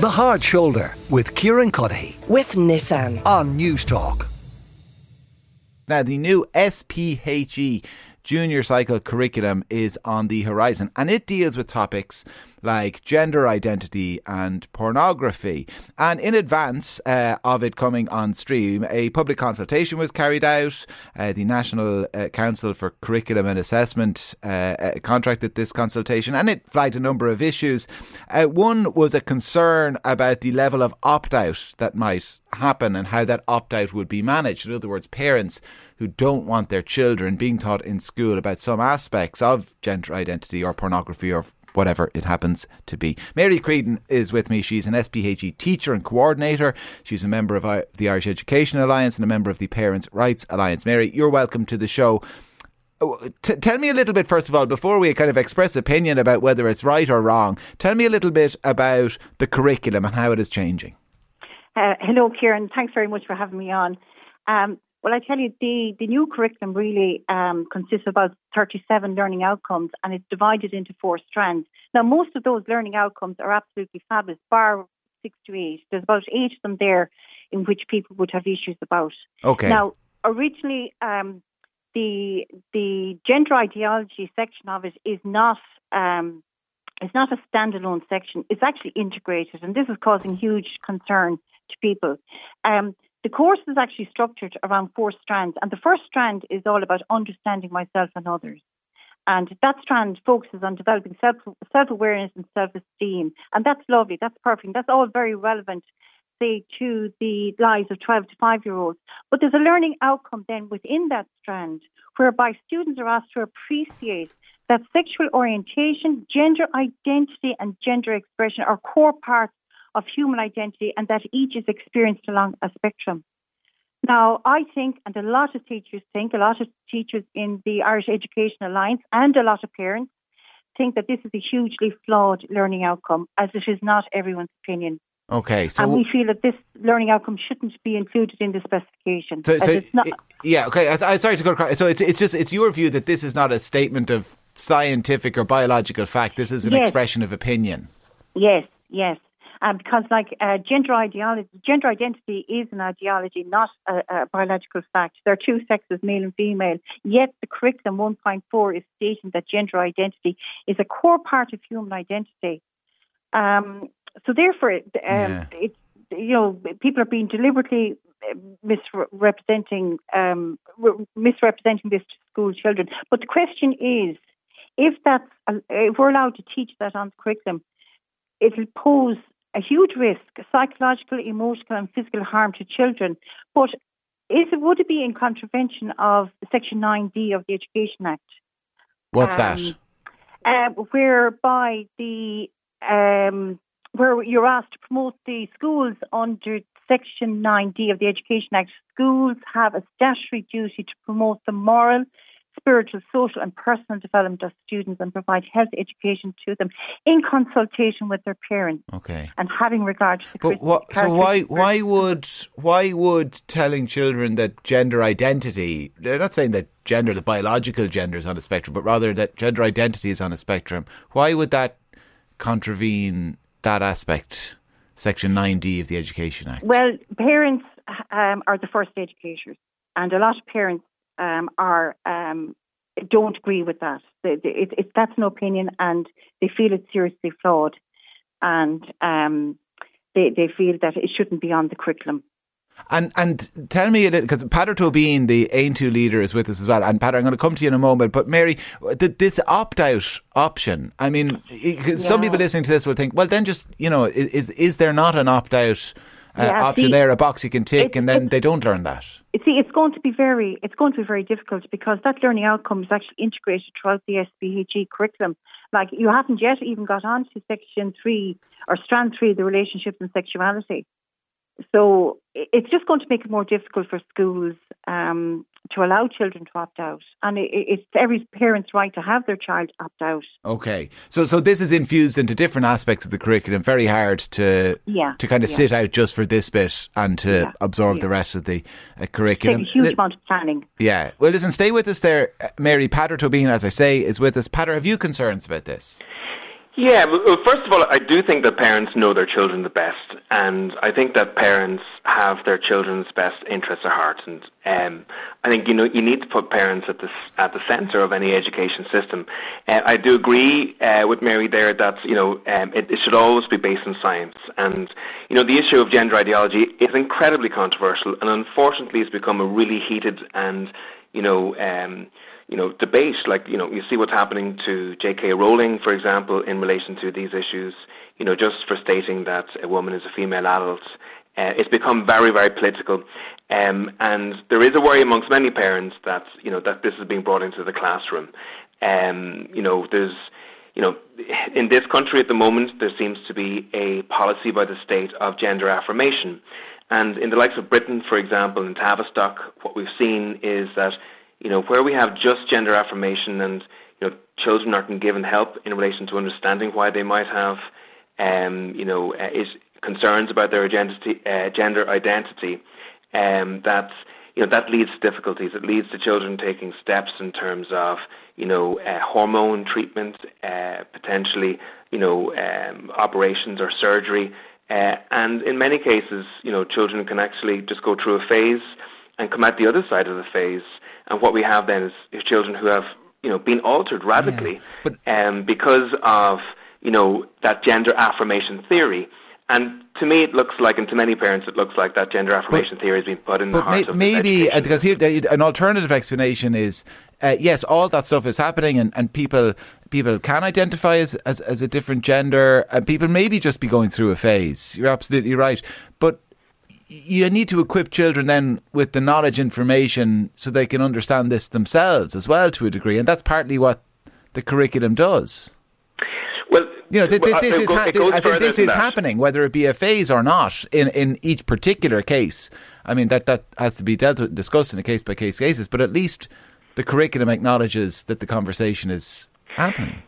The Hard Shoulder with Kieran Cuddihy with Nissan. on Newstalk. Now, the new SPHE junior cycle curriculum is on the horizon and it deals with topics like gender identity and pornography. And in advance uh, of it coming on stream, a public consultation was carried out. Uh, the National uh, Council for Curriculum and Assessment uh, uh, contracted this consultation and it flagged a number of issues. Uh, one was a concern about the level of opt out that might happen and how that opt out would be managed. In other words, parents who don't want their children being taught in school about some aspects of gender identity or pornography or whatever it happens to be. Mary Creedon is with me. She's an SPHE teacher and coordinator. She's a member of the Irish Education Alliance and a member of the Parents' Rights Alliance. Mary, you're welcome to the show. Oh, T- tell me a little bit, first of all, before we kind of express opinion about whether it's right or wrong, tell me a little bit about the curriculum and how it is changing. Uh, hello, Kieran. Thanks very much for having me on. Um, well, I tell you, the, the new curriculum really um, consists of about 37 learning outcomes and it's divided into four strands. Now, most of those learning outcomes are absolutely fabulous, bar six to eight. There's about eight of them there in which people would have issues about. Okay. Now, originally, um, the the gender ideology section of it is not um, is not a standalone section. It's actually integrated, and this is causing huge concern to people. Um, the course is actually structured around four strands, and the first strand is all about understanding myself and others. And that strand focuses on developing self self awareness and self esteem, and that's lovely. That's perfect. That's all very relevant, say, to the lives of twelve to five year olds. But there's a learning outcome then within that strand, whereby students are asked to appreciate that sexual orientation, gender identity, and gender expression are core parts of human identity and that each is experienced along a spectrum. Now, I think, and a lot of teachers think, a lot of teachers in the Irish Education Alliance and a lot of parents think that this is a hugely flawed learning outcome, as it is not everyone's opinion. Okay. So, and we feel that this learning outcome shouldn't be included in the specification. so, so it's not, yeah. Okay. I, sorry to go. across- So it's it's just it's your view that this is not a statement of scientific or biological fact. This is an Yes. expression of opinion. Yes, yes. Um, because, like, uh, gender ideology, gender identity is an ideology, not a, a biological fact. There are two sexes, male and female. Yet, the curriculum 1.4 is stating that gender identity is a core part of human identity. Um, so, therefore, um, Yeah. it's you know people are being deliberately uh, misrepresenting um, re- misrepresenting this to school children. But the question is, if that's if we're allowed to teach that on the curriculum, it'll pose a huge risk, psychological, emotional, and physical harm to children. But is it would it be in contravention of Section 9D of the Education Act? What's Um, that? uh, whereby the um, where you're asked to promote the schools under Section 9D of the Education Act. Schools have a statutory duty to promote the moral, spiritual, social, and personal development of students and provide health education to them in consultation with their parents Okay. and having regard to the But what, so why why would why would telling children that gender identity they're not saying that gender the biological gender is on a spectrum but rather that gender identity is on a spectrum why would that contravene that aspect section 9d of the education act Well, parents um, are the first educators, and a lot of parents um, are um, don't agree with that. They, they, it, it, that's an opinion, and they feel it's seriously flawed, and um, they they feel that it shouldn't be on the curriculum. And and tell me a little because Peadar Toibin, the Aontú leader, is with us as well. And Peadar, I'm going to come to you in a moment. But Mary, th- this opt out option. I mean, 'cause some people listening to this will think, well, then just you know, is is there not an opt out uh, Yeah, option see, there, a box you can tick, and then they don't learn that? See, it's going to be very it's going to be very difficult because that learning outcome is actually integrated throughout the SPHE curriculum. Like you haven't yet even got on to section three or strand three, the relationships and sexuality. So it's just going to make it more difficult for schools um, to allow children to opt out, and it, it's every parent's right to have their child opt out. Okay, so so this is infused into different aspects of the curriculum. Very hard to Yeah, to kind of yeah. sit out just for this bit and to Yeah, absorb yeah. the rest of the uh, Take curriculum. a huge Li- amount of planning. Yeah. Well, listen, stay with us there, uh, Mary. Peadar Toibin, as I say, is with us. Peadar, have you concerns about this? Yeah, well, first of all, I do think that parents know their children the best, and I think that parents have their children's best interests at heart. And um, I think you know you need to put parents at the at the centre of any education system. Uh, I do agree uh, with Mary there that you know um, it, it should always be based on science, and you know the issue of gender ideology is incredibly controversial, and unfortunately, it's become a really heated and you know. Um, you know, debate. Like, you know, you see what's happening to J.K. Rowling, for example, in relation to these issues. You know, just for stating that a woman is a female adult. Uh, it's become very, very political, um, and there is a worry amongst many parents that you know that this is being brought into the classroom. Um, you know, there's, you know, in this country at the moment, there seems to be a policy by the state of gender affirmation, and in the likes of Britain, for example, in Tavistock, what we've seen is that you know, where we have just gender affirmation and you know children aren't given help in relation to understanding why they might have, um, you know, uh, is concerns about their identity, uh, gender identity, um, that you know that leads to difficulties. It leads to children taking steps in terms of you know uh, hormone treatment, uh, potentially you know um, operations or surgery, uh, and in many cases, you know, children can actually just go through a phase and come out the other side of the phase and what we have then is, is children who have you know been altered radically yeah, but, um, because of you know that gender affirmation theory. And to me, it looks like, and to many parents, it looks like that gender affirmation but, theory has been put in the heart may, of maybe uh, because here an alternative explanation is uh, yes, all that stuff is happening, and, and people people can identify as, as, as a different gender, and people maybe just be going through a phase. You're absolutely right, but you need to equip children then with the knowledge information so they can understand this themselves as well to a degree and that's partly what the curriculum does. Well you know th- th- this is, ha- this is happening whether it be a phase or not in, in each particular case. I mean that that has to be dealt with and discussed in a case by case basis but at least the curriculum acknowledges that the conversation is happening.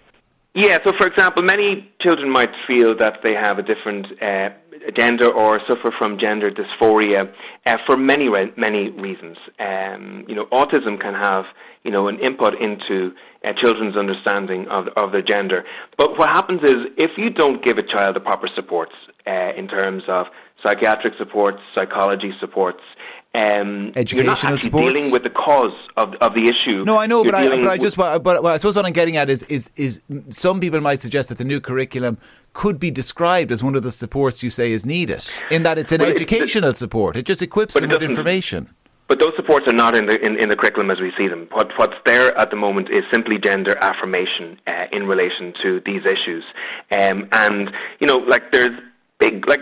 Yeah, so for example, many children might feel that they have a different uh, gender or suffer from gender dysphoria uh, for many many reasons. Um, you know, autism can have you know an input into uh, children's understanding of of their gender. But what happens is if you don't give a child the proper supports uh, in terms of psychiatric supports, psychology supports, um, educational you're not actually sports. dealing with the cause of, of the issue. No, I know, but I, but I just but, but I suppose what I'm getting at is is is some people might suggest that the new curriculum could be described as one of the supports you say is needed, in that it's an well, educational it, support. It just equips them with information. But those supports are not in the in, in, the curriculum as we see them. What what's there at the moment is simply gender affirmation uh, in relation to these issues, um, and you know, like there's big like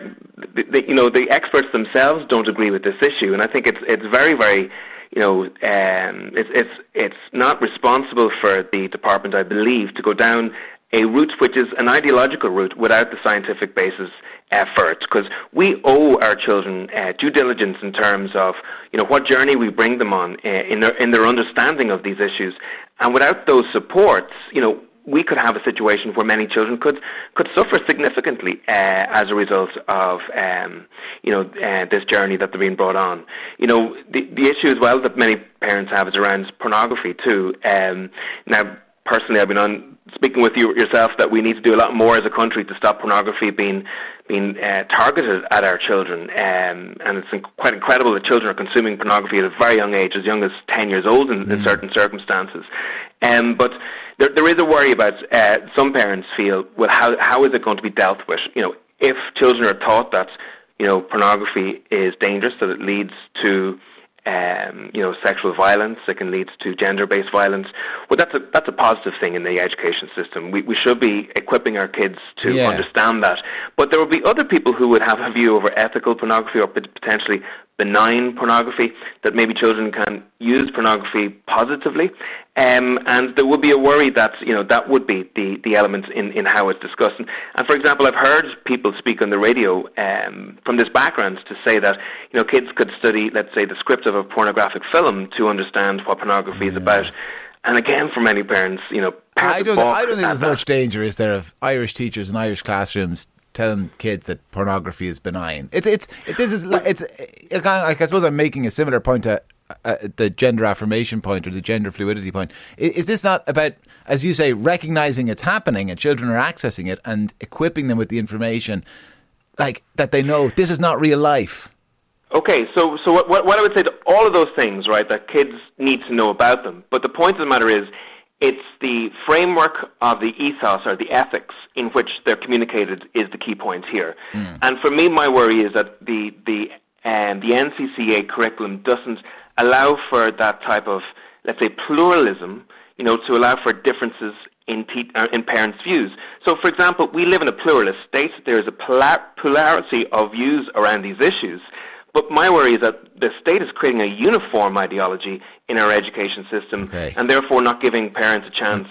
the, the, you know the experts themselves don't agree with this issue, and I think it's it's very very you know um, it's it's it's not responsible for the department, I believe, to go down a route which is an ideological route without the scientific basis uh, because we owe our children uh, due diligence in terms of you know what journey we bring them on uh, in their in their understanding of these issues, and without those supports, you know we could have a situation where many children could could suffer significantly uh, as a result of um, you know uh, this journey that they're being brought on. You know the the issue as well that many parents have is around pornography too. Um, now, personally, I've been on speaking with you yourself that we need to do a lot more as a country to stop pornography being being uh, targeted at our children, um, and it's inc- quite incredible that children are consuming pornography at a very young age, as young as ten years old in, mm. in certain circumstances. Um, but there, there is a worry about uh, some parents feel, well, how how is it going to be dealt with? You know, if children are taught that you know pornography is dangerous, that it leads to um, you know, sexual violence. It can lead to gender-based violence. Well, that's a that's a positive thing in the education system. We we should be equipping our kids to yeah. understand that. But there will be other people who would have a view over ethical pornography or potentially benign pornography, that maybe children can use pornography positively. Um, and there would be a worry that, you know, that would be the, the element in, in how it's discussed. And, and for example, I've heard people speak on the radio um, from this background to say that, you know, kids could study, let's say, the script of a pornographic film to understand what pornography yeah. is about. And again, for many parents, you know, I don't, I don't think there's that. much danger, is there, of Irish teachers in Irish classrooms telling kids that pornography is benign. It's it's it, this is it's like I suppose I'm making a similar point to uh, the gender affirmation point or the gender fluidity point. Is, is, this not about, as you say, recognizing it's happening and children are accessing it and equipping them with the information, like that they know this is not real life? Okay, so so what, what I would say to all of those things, right, that kids need to know about them. But the point of the matter is, it's the framework of the ethos or the ethics in which they're communicated is the key point here. Mm. And for me, my worry is that the the um, the NCCA curriculum doesn't allow for that type of, let's say, pluralism. You know, to allow for differences in, te- uh, in parents' views. So, for example, we live in a pluralist state. There is a polar- polarity of views around these issues. But my worry is that the state is creating a uniform ideology in our education system okay. and therefore not giving parents a chance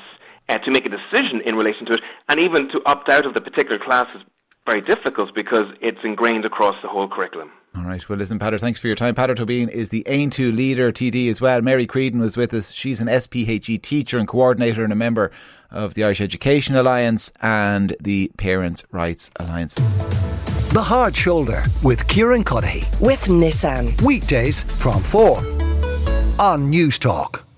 uh, to make a decision in relation to it. And even to opt out of the particular class is very difficult because it's ingrained across the whole curriculum. All right. Well, listen, Peadar, thanks for your time. Peadar Toibin is the Aontú leader, TD as well. Mary Creedon was with us. She's an SPHE teacher and coordinator and a member of the Irish Education Alliance and the Parents' Rights Alliance. The Hard Shoulder with Kieran Cuddihy. With Nissan. Weekdays from 4 on Newstalk.